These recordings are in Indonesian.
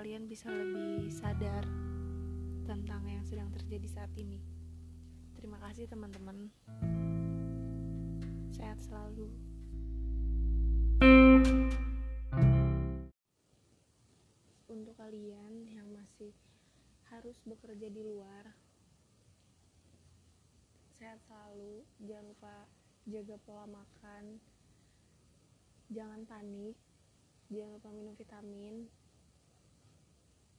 kalian bisa lebih sadar tentang yang sedang terjadi saat ini. Terima kasih teman-teman. Sehat selalu. Untuk kalian yang masih harus bekerja di luar sehat selalu. Jangan lupa jaga pola makan. Jangan panik. Jangan lupa minum vitamin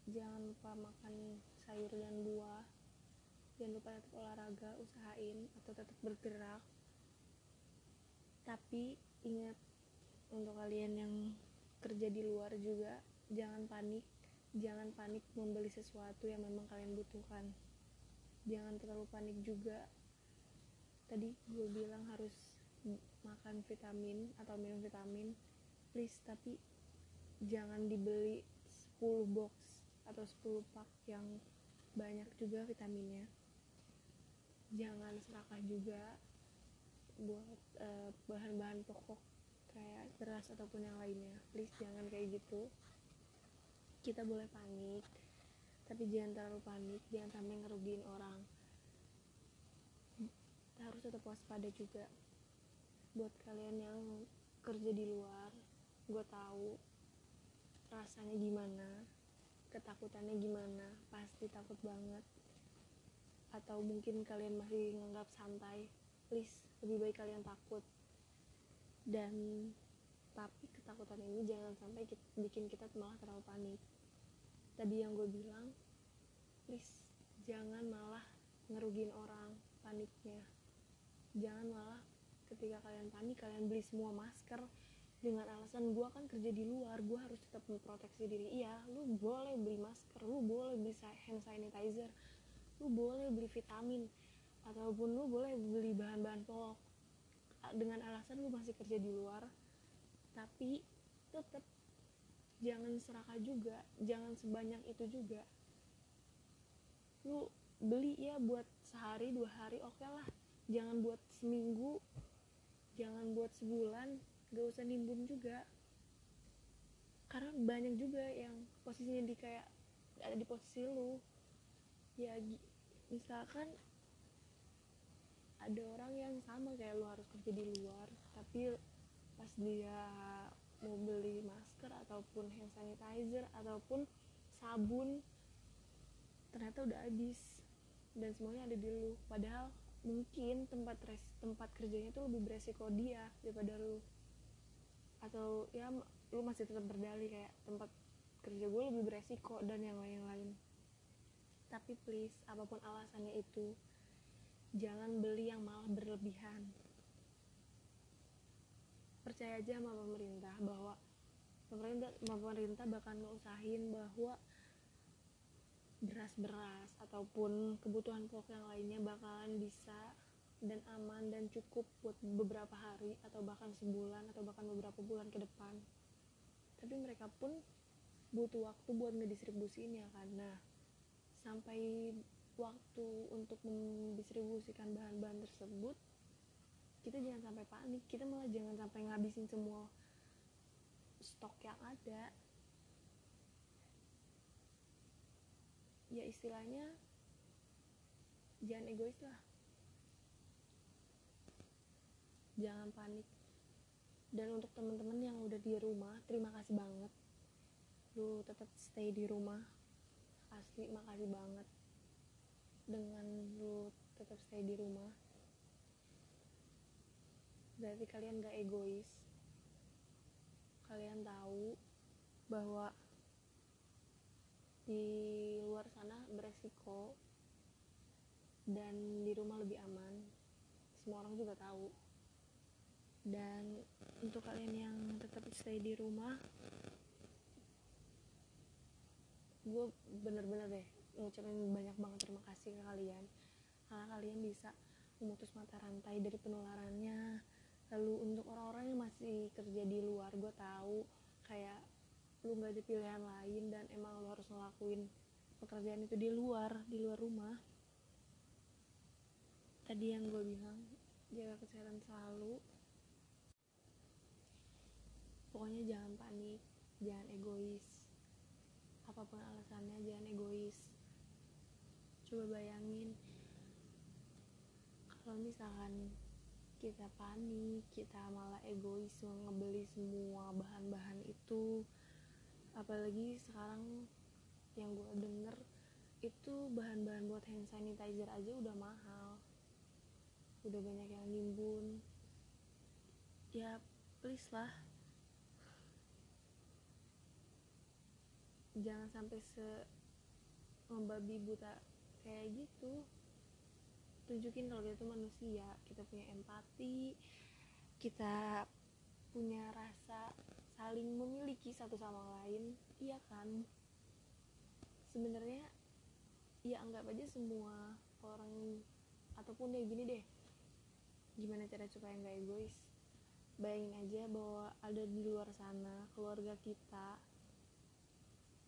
jangan lupa makan sayur dan buah. Jangan lupa tetap olahraga usahain atau tetap bergerak. Tapi ingat untuk kalian yang kerja di luar juga jangan panik. Jangan panik membeli sesuatu yang memang kalian butuhkan. Jangan terlalu panik juga. Tadi gue bilang harus makan vitamin atau minum vitamin please. Tapi jangan dibeli 10 box atau 10 pak yang banyak juga vitaminnya. Jangan serakah juga buat uh, bahan-bahan pokok kayak beras ataupun yang lainnya. Please jangan kayak gitu. Kita boleh panik tapi jangan terlalu panik. Jangan sampai ngerugiin orang. Kita harus tetap waspada juga. Buat kalian yang kerja di luar gue tahu rasanya gimana ketakutannya gimana? Pasti takut banget. Atau mungkin kalian masih nganggap santai. Please lebih baik kalian takut. Dan tapi ketakutan ini jangan sampai kita, bikin kita malah terlalu panik. Tadi yang gue bilang please jangan malah ngerugiin orang paniknya. Jangan malah ketika kalian panik kalian beli semua masker dengan alasan gue kan kerja di luar gue harus tetap memproteksi diri. Iya lu boleh beli masker lu boleh beli hand sanitizer lu boleh beli vitamin ataupun lu boleh beli bahan-bahan pokok. Dengan alasan lu masih kerja di luar tapi tetap jangan serakah juga jangan sebanyak itu juga. Lu beli ya buat sehari dua hari oke okay lah. Jangan buat seminggu jangan buat sebulan gak usah nimbun juga. Karena banyak juga yang posisinya di kayak ada di posisi lu. Ya misalkan ada orang yang sama kayak lu harus kerja di luar tapi pas dia mau beli masker ataupun hand sanitizer ataupun sabun ternyata udah habis. Dan semuanya ada di lu. Padahal mungkin tempat res, tempat kerjanya itu lebih beresiko dia daripada lu atau ya lu masih tetap berdalih kayak tempat kerja gue lebih beresiko dan yang lain-lain. Tapi please apa pun alasannya itu jangan beli yang malah berlebihan. Percaya aja sama pemerintah bahwa pemerintah pemerintah bakal ngusahin bahwa beras-beras ataupun kebutuhan pokok yang lainnya bakalan bisa dan aman dan cukup buat beberapa hari atau bahkan sebulan atau bahkan beberapa bulan ke depan. Tapi mereka pun butuh waktu buat ngedistribusinya karena sampai waktu untuk mendistribusikan bahan-bahan tersebut kita jangan sampai panik. Kita malah jangan sampai ngabisin semua stok yang ada. Ya istilahnya jangan egois lah jangan panik. Dan untuk teman-teman yang udah di rumah terima kasih banget. Lu tetap stay di rumah. Asli makasih banget. Dengan lu tetap stay di rumah berarti kalian gak egois. Kalian tahu bahwa di luar sana beresiko dan di rumah lebih aman. Semua orang juga tahu dan untuk kalian yang tetap stay di rumah gue bener-bener deh ngucapin banyak banget terima kasih ke kalian. Karena kalian bisa memutus mata rantai dari penularannya. Lalu untuk orang-orang yang masih kerja di luar gue tahu kayak lu nggak ada pilihan lain dan emang lu harus ngelakuin pekerjaan itu di luar di luar rumah. Tadi yang gue bilang jaga kesehatan selalu pokoknya jangan panik jangan egois. Apa pun alasannya jangan egois. Coba bayangin kalau misalkan kita panik kita malah egois ngebeli semua bahan-bahan itu apalagi sekarang yang gue denger itu bahan-bahan buat hand sanitizer aja udah mahal. Udah banyak yang nimbun. Ya please lah jangan sampai se membabi buta kayak gitu. Tunjukin kalau kita tuh manusia kita punya empati kita punya rasa saling memiliki satu sama lain iya kan? Sebenarnya ya anggap aja semua orang ataupun deh gini deh. Gimana cara supaya nggak egois? Bayangin aja bahwa ada di luar sana keluarga kita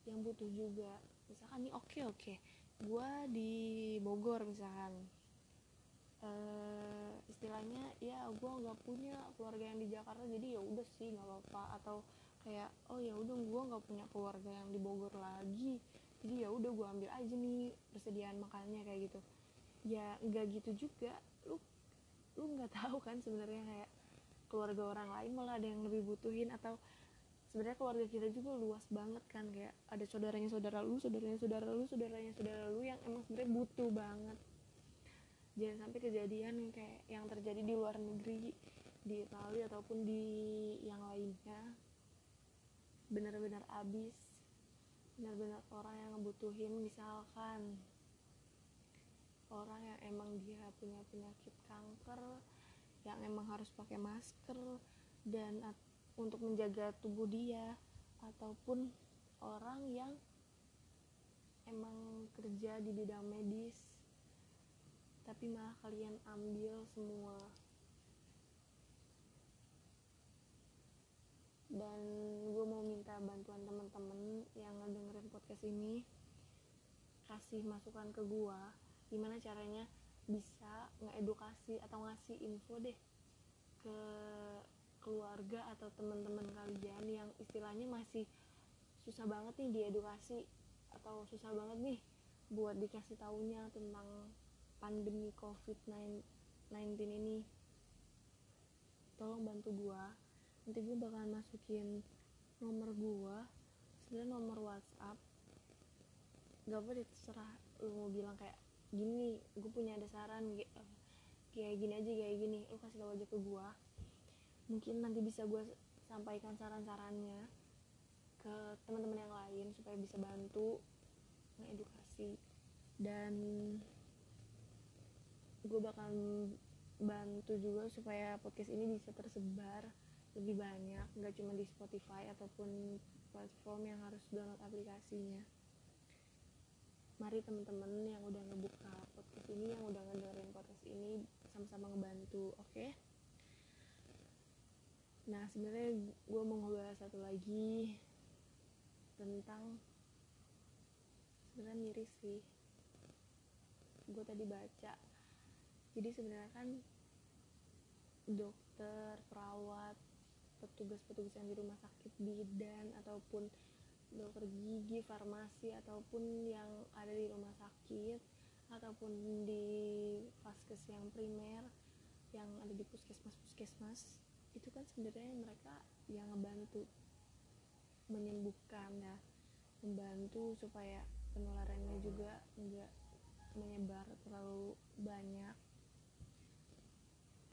yang butuh juga. Misalkan nih oke okay, oke. Okay. gue di Bogor misalkan. Uh, istilahnya ya gue nggak punya keluarga yang di Jakarta jadi ya udah sih nggak apa-apa. Atau kayak oh ya udah gue nggak punya keluarga yang di Bogor lagi jadi ya udah gue ambil aja nih persediaan makannya kayak gitu. Ya nggak gitu juga lu lu nggak tahu kan sebenarnya kayak keluarga orang lain malah ada yang lebih butuhin atau sebenarnya keluarga kita juga luas banget kan kayak ada saudaranya saudara lu saudaranya saudara lu saudaranya saudara lu yang emang sebenarnya butuh banget. Jangan sampai kejadian kayak yang terjadi di luar negeri di Italia ataupun di yang lainnya. Benar-benar abis. Benar-benar orang yang ngebutuhin misalkan orang yang emang dia punya penyakit kanker yang emang harus pakai masker dan untuk menjaga tubuh dia ataupun orang yang emang kerja di bidang medis. Tapi malah kalian ambil semua. Dan gue mau minta bantuan teman-teman yang ngedengerin podcast ini kasih masukan ke gue gimana caranya bisa ngedukasi atau ngasih info deh ke keluarga atau teman-teman kalian yang istilahnya masih susah banget nih diedukasi atau susah banget nih buat dikasih taunya tentang pandemi covid-19 ini. Tolong bantu gua. Nanti gue bakalan masukin nomor gua. Sebenarnya nomor WhatsApp gak apa terserah. Lu mau bilang kayak gini gue punya ada saran kayak gini aja kayak gini. Lu kasih tau aja ke gua mungkin nanti bisa gue sampaikan saran-sarannya ke teman-teman yang lain supaya bisa bantu mengedukasi. Dan gue bakal bantu juga supaya podcast ini bisa tersebar lebih banyak nggak cuma di Spotify ataupun platform yang harus download aplikasinya. Mari teman-teman yang udah ngebuka podcast ini yang udah ngedengerin podcast ini sama-sama ngebantu oke okay? nah sebenarnya gue mau ngebahas satu lagi tentang sebenarnya miris sih. Gue tadi baca. Jadi sebenarnya kan dokter perawat petugas-petugas yang di rumah sakit bidan ataupun dokter gigi farmasi ataupun yang ada di rumah sakit ataupun di vaskes yang primer yang ada di puskesmas puskesmas itu kan sebenarnya mereka yang ngebantu menyembuhkan ya membantu supaya penularannya juga enggak menyebar terlalu banyak.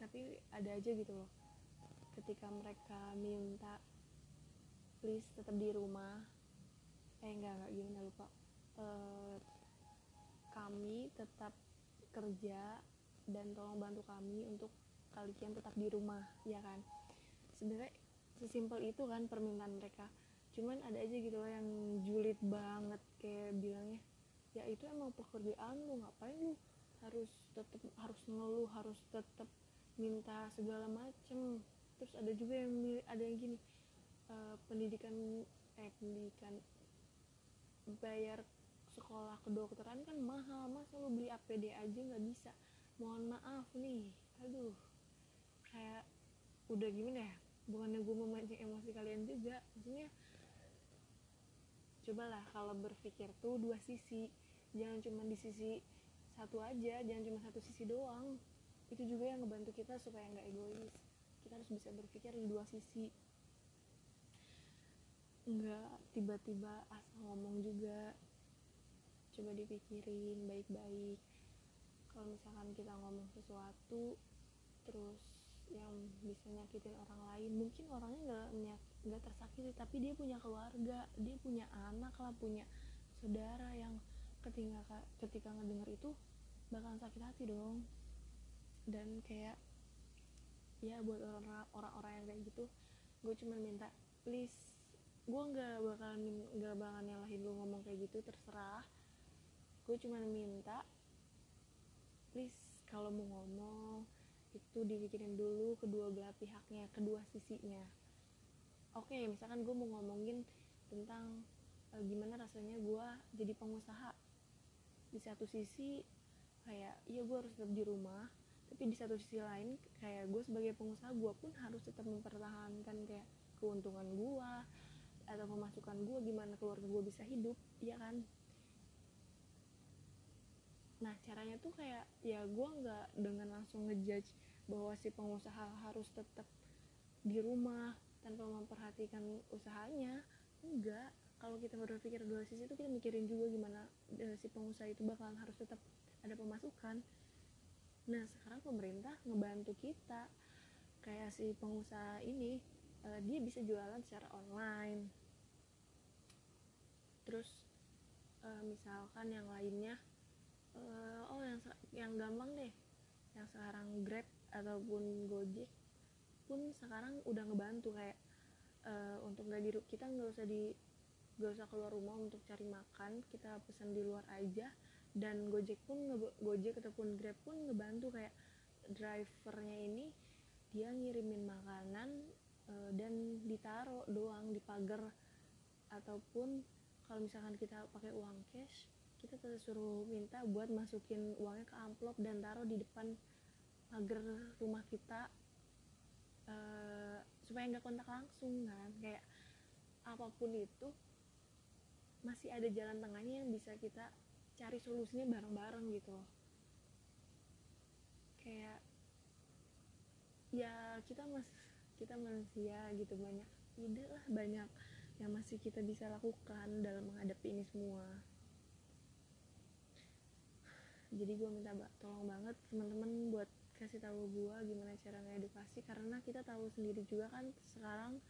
Tapi ada aja gitu loh ketika mereka minta please tetap di rumah. Eh enggak enggak gimana lupa. E, kami tetap kerja dan tolong bantu kami untuk kalian tetap di rumah ya kan? Sebenarnya sesimpel itu kan permintaan mereka. Cuman ada aja gitu loh yang julid banget kayak bilangnya ya itu emang pekerjaan lu ngapain lu harus tetap harus ngeluh harus tetap minta segala macem. Terus ada juga yang ada yang gini uh, pendidikan eh pendidikan bayar sekolah kedokteran kan mahal masa lu beli APD aja nggak bisa? Mohon maaf nih. Aduh kayak udah gimana ya bukannya gue memancing emosi kalian juga maksudnya cobalah kalau berpikir tuh dua sisi jangan cuma di sisi satu aja jangan cuma satu sisi doang. Itu juga yang ngebantu kita supaya nggak egois. Kita harus bisa berpikir di dua sisi. Nggak tiba-tiba asal ngomong juga. Coba dipikirin baik-baik. Kalau misalkan kita ngomong sesuatu terus yang bisa nyakitin orang lain. Mungkin orangnya nggak nggak tersakiti tapi dia punya keluarga dia punya anak lah punya saudara yang ketika ketika ngedenger itu bakalan sakit hati dong. Dan kayak ya buat orang-orang yang kayak gitu gue cuma minta please gue nggak bakalan nggak bakalan nyalahin lu ngomong kayak gitu terserah. Gue cuma minta please kalau mau ngomong itu dipikirin dulu kedua belah pihaknya kedua sisinya. Oke okay, misalkan gue mau ngomongin tentang e, gimana rasanya gue jadi pengusaha. Di satu sisi kayak iya gue harus tetap di rumah tapi di satu sisi lain kayak gue sebagai pengusaha gue pun harus tetap mempertahankan kayak keuntungan gue atau pemasukan gue gimana keluarga gue bisa hidup ya kan nah caranya tuh kayak ya gue nggak dengan langsung ngejudge bahwa si pengusaha harus tetap di rumah tanpa memperhatikan usahanya enggak. Kalau kita berpikir dua sisi itu kita mikirin juga gimana e, si pengusaha itu bakalan harus tetap ada pemasukan. Nah sekarang pemerintah ngebantu kita. Kayak si pengusaha ini uh, dia bisa jualan secara online. Terus uh, misalkan yang lainnya uh, oh yang yang gampang deh. Yang sekarang Grab ataupun Gojek pun sekarang udah ngebantu kayak uh, untuk nggak di kita nggak usah di nggak usah keluar rumah untuk cari makan kita pesan di luar aja. Dan Gojek pun Gojek ataupun Grab pun ngebantu kayak drivernya ini dia ngirimin makanan e, dan ditaruh doang di pagar. Ataupun kalau misalkan kita pakai uang cash kita suruh minta buat masukin uangnya ke amplop dan taruh di depan pagar rumah kita e, supaya nggak kontak langsung kan. Kayak apa pun itu masih ada jalan tengahnya yang bisa kita cari solusinya bareng-bareng gitu. Kayak ya kita mas kita manusia gitu banyak ide lah banyak yang masih kita bisa lakukan dalam menghadapi ini semua jadi gue minta tolong banget teman-teman buat kasih tahu gue gimana cara ngedukasi karena kita tahu sendiri juga kan sekarang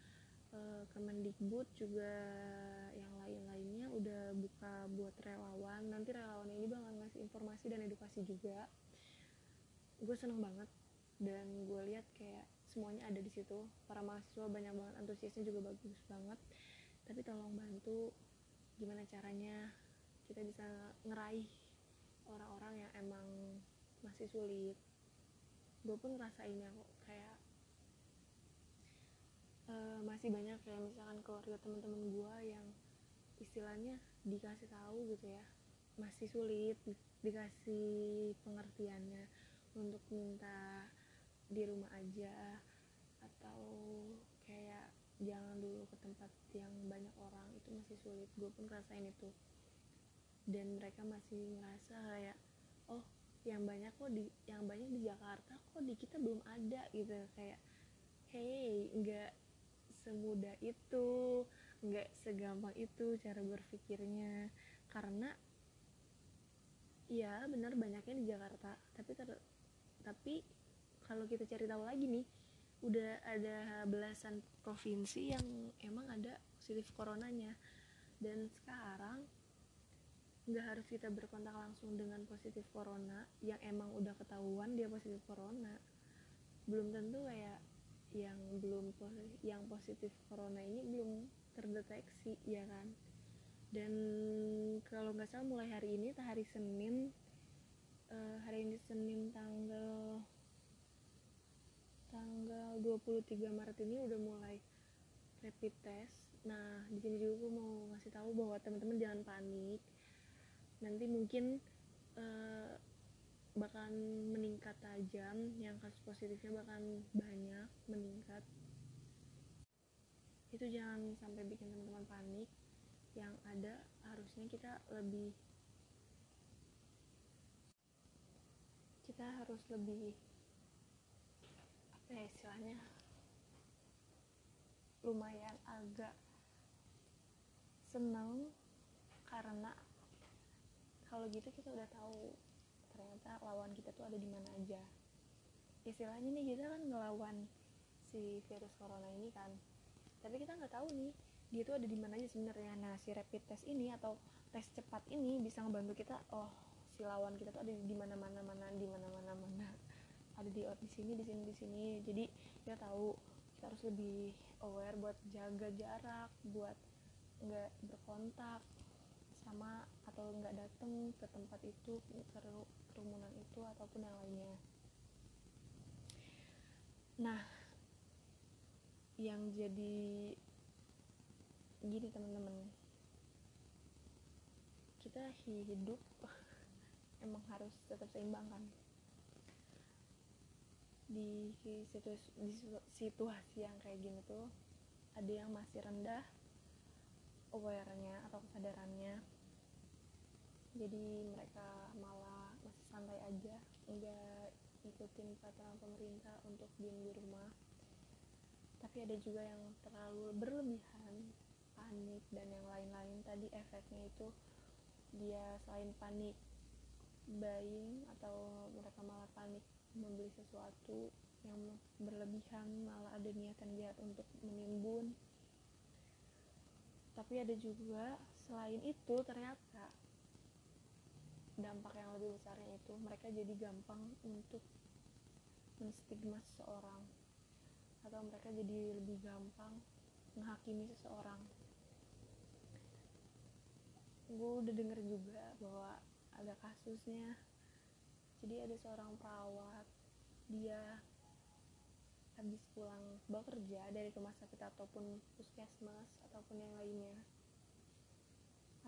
Eh, Kemendikbud juga yang lain-lainnya udah buka buat relawan. Nanti relawan ini bakal ngasih informasi dan edukasi juga. Gue seneng banget dan gue lihat kayak semuanya ada di situ. Para mahasiswa banyak banget antusiasnya juga bagus banget. Tapi tolong bantu gimana caranya kita bisa ngeraih orang-orang yang emang masih sulit. Gue pun ngerasainnya kok kayak uh, masih banyak kayak misalkan keluarga teman-teman gue yang istilahnya dikasih tahu gitu ya masih sulit di, dikasih pengertiannya untuk minta di rumah aja atau kayak jangan dulu ke tempat yang banyak orang itu masih sulit. Gue pun ngerasain itu dan mereka masih ngerasa kayak oh yang banyak kok di yang banyak di Jakarta kok di kita belum ada gitu. Kayak hey nggak semudah itu nggak segampang itu cara berpikirnya. Karena ya benar banyaknya di Jakarta. Tapi ter tapi kalau kita cari tahu lagi nih udah ada belasan provinsi yang emang ada positif coronanya. Dan sekarang nggak harus kita berkontak langsung dengan positif corona yang emang udah ketahuan dia positif corona. Belum tentu kayak yang belum yang positif corona ini belum terdeteksi ya kan? Dan kalau nggak salah mulai hari ini hari Senin uh, hari ini Senin tanggal tanggal 23 Maret ini udah mulai rapid test. Nah di sini juga gue mau ngasih tahu bahwa teman-teman jangan panik nanti mungkin uh, bakalan meningkat tajam yang kasus positifnya bakalan banyak meningkat. Itu jangan sampai bikin teman-teman panik. Yang ada harusnya kita lebih kita harus lebih apa ya istilahnya lumayan agak senang karena kalau gitu kita udah tahu ternyata lawan kita tuh ada di mana aja. Istilahnya nih kita kan ngelawan si virus corona ini kan. Tapi kita nggak tahu nih dia tuh ada di mana aja sebenarnya. Nah si rapid test ini atau tes cepat ini bisa ngebantu kita oh si lawan kita tuh ada di mana mana mana di mana mana mana. Ada di di sini di sini di sini. Jadi kita tahu kita harus lebih aware buat jaga jarak buat nggak berkontak sama atau nggak datang ke tempat itu ke kerumunan itu ataupun yang lainnya. Nah yang jadi gini teman-teman. Kita hidup emang harus tetap seimbang kan? Di situasi, di situasi yang kayak gini tuh ada yang masih rendah aware-nya atau kesadarannya jadi mereka malah masih santai aja nggak ikutin peraturan pemerintah untuk diem di rumah. Tapi ada juga yang terlalu berlebihan panik dan yang lain-lain. Tadi efeknya itu dia selain panik buying atau mereka malah panik membeli sesuatu yang berlebihan malah ada niatan jahat untuk menimbun. Tapi ada juga selain itu ternyata dampak yang lebih besarnya itu mereka jadi gampang untuk menstigma seseorang. Atau mereka jadi lebih gampang menghakimi seseorang. Gue udah denger juga bahwa ada kasusnya. Jadi ada seorang perawat dia habis pulang bekerja dari rumah sakit ataupun puskesmas ataupun yang lainnya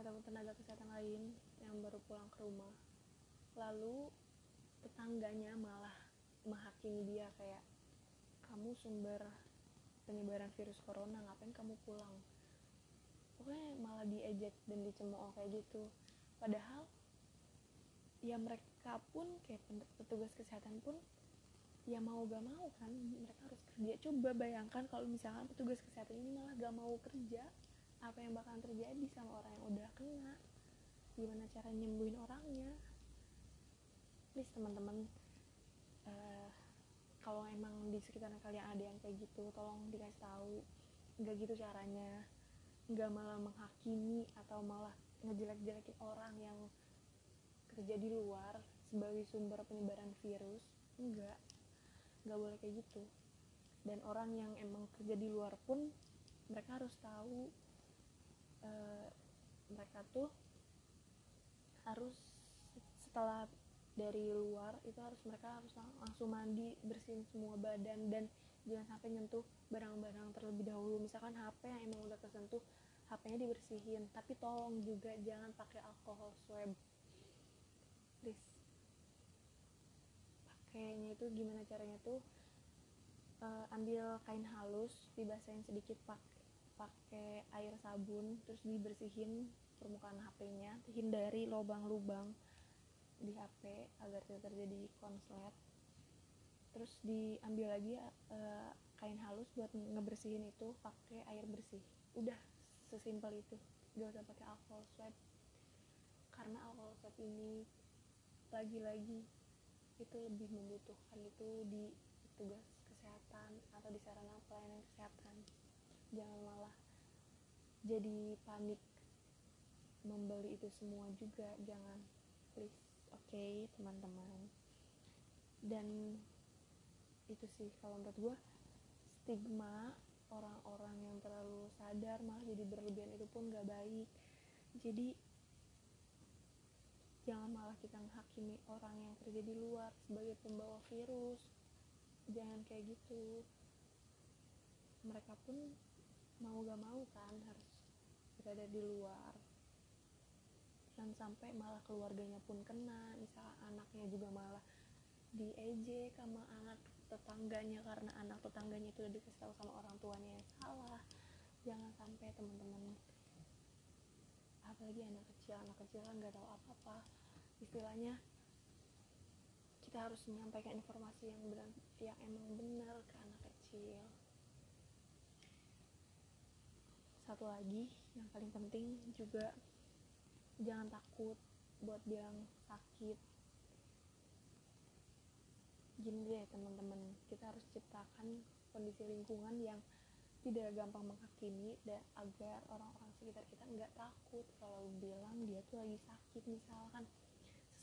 ataupun tenaga kesehatan lain yang baru pulang ke rumah. Lalu tetangganya malah menghakimi dia kayak kamu sumber penyebaran virus corona ngapain kamu pulang? Pokoknya malah diejek dan dicemooh kayak gitu. Padahal ya mereka pun kayak petugas kesehatan pun ya mau gak mau kan mereka harus kerja. Coba bayangkan kalau misalkan petugas kesehatan ini malah gak mau kerja apa yang bakalan terjadi sama orang yang udah kena gimana cara nyembuhin orangnya. Please teman-teman uh, kalau emang di sekitar kalian ada yang kayak gitu tolong dikasih tahu. Nggak gitu caranya. Nggak malah menghakimi atau malah ngejelek-jelekin orang yang kerja di luar sebagai sumber penyebaran virus. Enggak nggak boleh kayak gitu. Dan orang yang emang kerja di luar pun mereka harus tahu uh, mereka tuh harus setelah dari luar itu harus mereka harus langsung mandi bersihin semua badan dan jangan sampai nyentuh barang-barang terlebih dahulu. Misalkan HP yang emang udah kesentuh HP-nya dibersihin. Tapi tolong juga jangan pakai alkohol swab. Please. Pakainya itu gimana caranya tuh? Uh, ambil kain halus dibasahin sedikit pakai pakai air sabun terus dibersihin permukaan HP-nya hindari lubang-lubang di HP agar tidak terjadi konslet. Terus diambil lagi uh, kain halus buat ngebersihin itu pakai air bersih. Udah sesimpel itu. Gak usah pakai alcohol swab. Karena alcohol swab ini lagi-lagi itu lebih membutuhkan itu di tugas kesehatan atau di sarana pelayanan kesehatan. Jangan malah jadi panik membeli itu semua juga jangan please oke okay, teman-teman. Dan itu sih kalau menurut gue stigma orang-orang yang terlalu sadar malah jadi berlebihan itu pun gak baik. Jadi jangan malah kita menghakimi orang yang kerja di luar sebagai pembawa virus. Jangan kayak gitu. Mereka pun mau gak mau kan harus berada di luar jangan sampai malah keluarganya pun kena. Misal anaknya juga malah diejek sama anak tetangganya karena anak tetangganya itu udah dikasih tahu sama orang tuanya yang salah. Jangan sampai teman-teman apalagi anak kecil anak kecil kan nggak tahu apa apa istilahnya kita harus menyampaikan informasi yang benar yang emang benar ke anak kecil. Satu lagi yang paling penting juga jangan takut buat bilang sakit. Gini deh teman-teman. Kita harus ciptakan kondisi lingkungan yang tidak gampang menghakimi dan agar orang-orang sekitar kita nggak takut kalau bilang dia tuh lagi sakit. Misalkan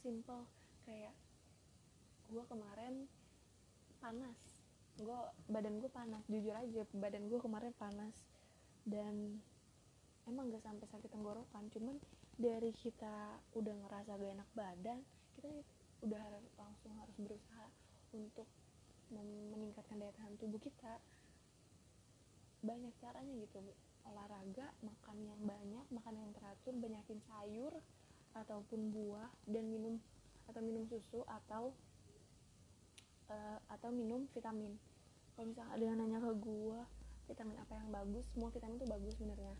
simple kayak gue kemarin panas. Gue badan gue panas. Jujur aja badan gue kemarin panas. Dan emang gak sampai sakit tenggorokan. Cuman dari kita udah ngerasa gak enak badan kita udah langsung harus berusaha untuk meningkatkan daya tahan tubuh kita. Banyak caranya gitu olahraga makan yang banyak makan yang teratur banyakin sayur ataupun buah dan minum atau minum susu atau uh, atau minum vitamin. Kalau misalnya ada yang nanya ke gua vitamin apa yang bagus? Semua vitamin itu bagus sebenarnya.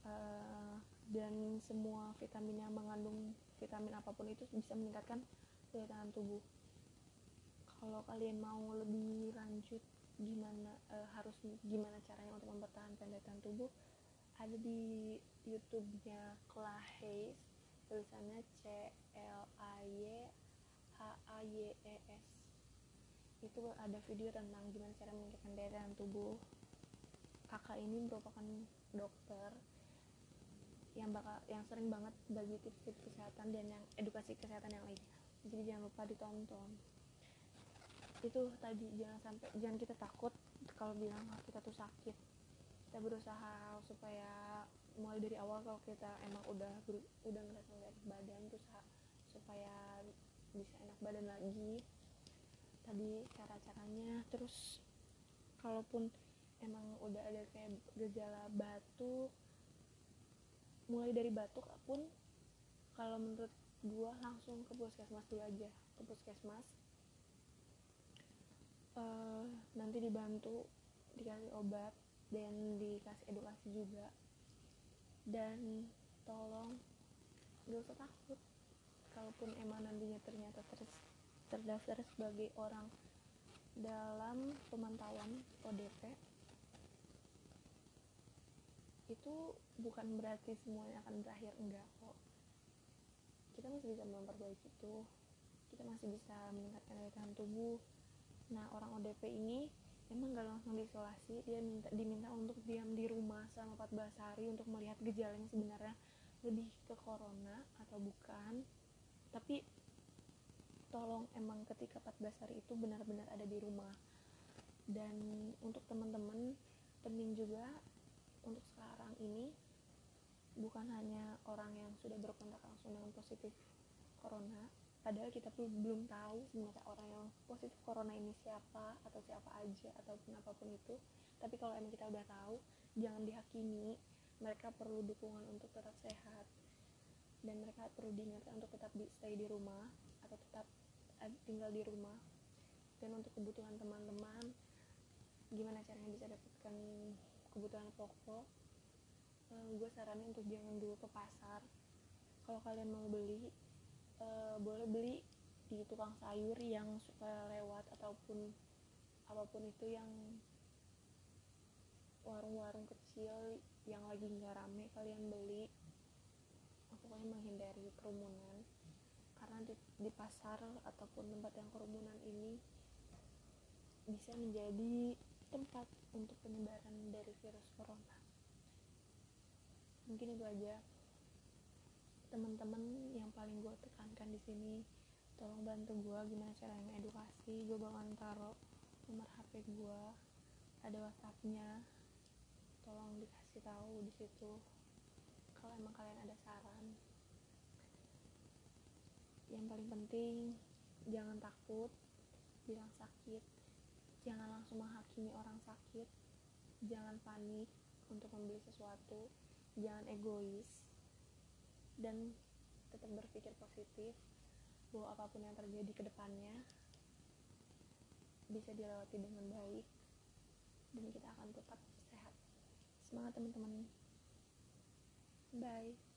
Uh, dan semua vitamin yang mengandung vitamin apa pun itu bisa meningkatkan daya tahan tubuh. Kalau kalian mau lebih lanjut gimana uh, harus gimana caranya untuk mempertahankan daya tahan tubuh ada di YouTube-nya Clahes tulisannya C L A Y H A Y E S. Itu ada video tentang gimana cara meningkatkan daya tahan tubuh. Kakak ini merupakan dokter yang bakal yang sering banget bagi tips-tips kesehatan dan yang edukasi kesehatan yang lainnya. Jadi jangan lupa ditonton. Itu tadi jangan sampai jangan kita takut kalau bilang ah, kita tuh sakit. Kita berusaha supaya mulai dari awal kalau kita emang udah udah ngerasa nggak enak badan terus supaya bisa enak badan lagi. Tadi cara-caranya terus kalaupun emang udah ada kayak gejala batuk mulai dari batuk pun kalau menurut gua langsung ke puskesmas dulu aja ke puskesmas. Uh, nanti dibantu dikasih obat dan dikasih edukasi juga. Dan tolong gak usah takut. Kalaupun emang nantinya ternyata ter terdaftar sebagai orang dalam pemantauan ODP itu bukan berarti semuanya akan berakhir enggak kok. Kita masih bisa memperbaiki itu. Kita masih bisa meningkatkan daya tahan tubuh. Nah orang ODP ini emang gak langsung diisolasi dia minta diminta untuk diam di rumah selama 14 hari untuk melihat gejala yang sebenarnya lebih ke corona atau bukan. Tapi tolong emang ketika 14 hari itu benar-benar ada di rumah. Dan untuk teman-teman penting juga untuk sekarang ini bukan hanya orang yang sudah berkontak langsung dengan positif corona padahal kita pun belum tahu sebenarnya orang yang positif corona ini siapa atau siapa aja ataupun apa pun itu. Tapi kalau emang kita udah tahu jangan dihakimi. Mereka perlu dukungan untuk tetap sehat. Dan mereka perlu diingatkan untuk tetap di, stay di rumah atau tetap tinggal di rumah. Dan untuk kebutuhan teman-teman gimana caranya bisa dapatkan kebutuhan pokok uh, gue saranin untuk jangan dulu ke pasar. Kalau kalian mau beli uh, boleh beli di tukang sayur yang suka lewat ataupun apa pun itu yang warung-warung kecil yang lagi nggak rame kalian beli. Pokoknya menghindari kerumunan. Karena di, di pasar ataupun tempat yang kerumunan ini bisa menjadi tempat untuk penyebaran dari virus corona. Mungkin itu aja. Teman-teman yang paling gue tekankan di sini tolong bantu gue gimana cara edukasi gue bakalan taruh nomor hp gue ada whatsappnya. Tolong dikasih tahu di situ kalau emang kalian ada saran. Yang paling penting jangan takut bilang sakit jangan langsung menghakimi orang sakit. Jangan panik untuk membeli sesuatu. Jangan egois. Dan tetap berpikir positif bahwa apa pun yang terjadi ke depannya bisa dilewati dengan baik. Dan kita akan tetap sehat. Semangat teman-teman. Bye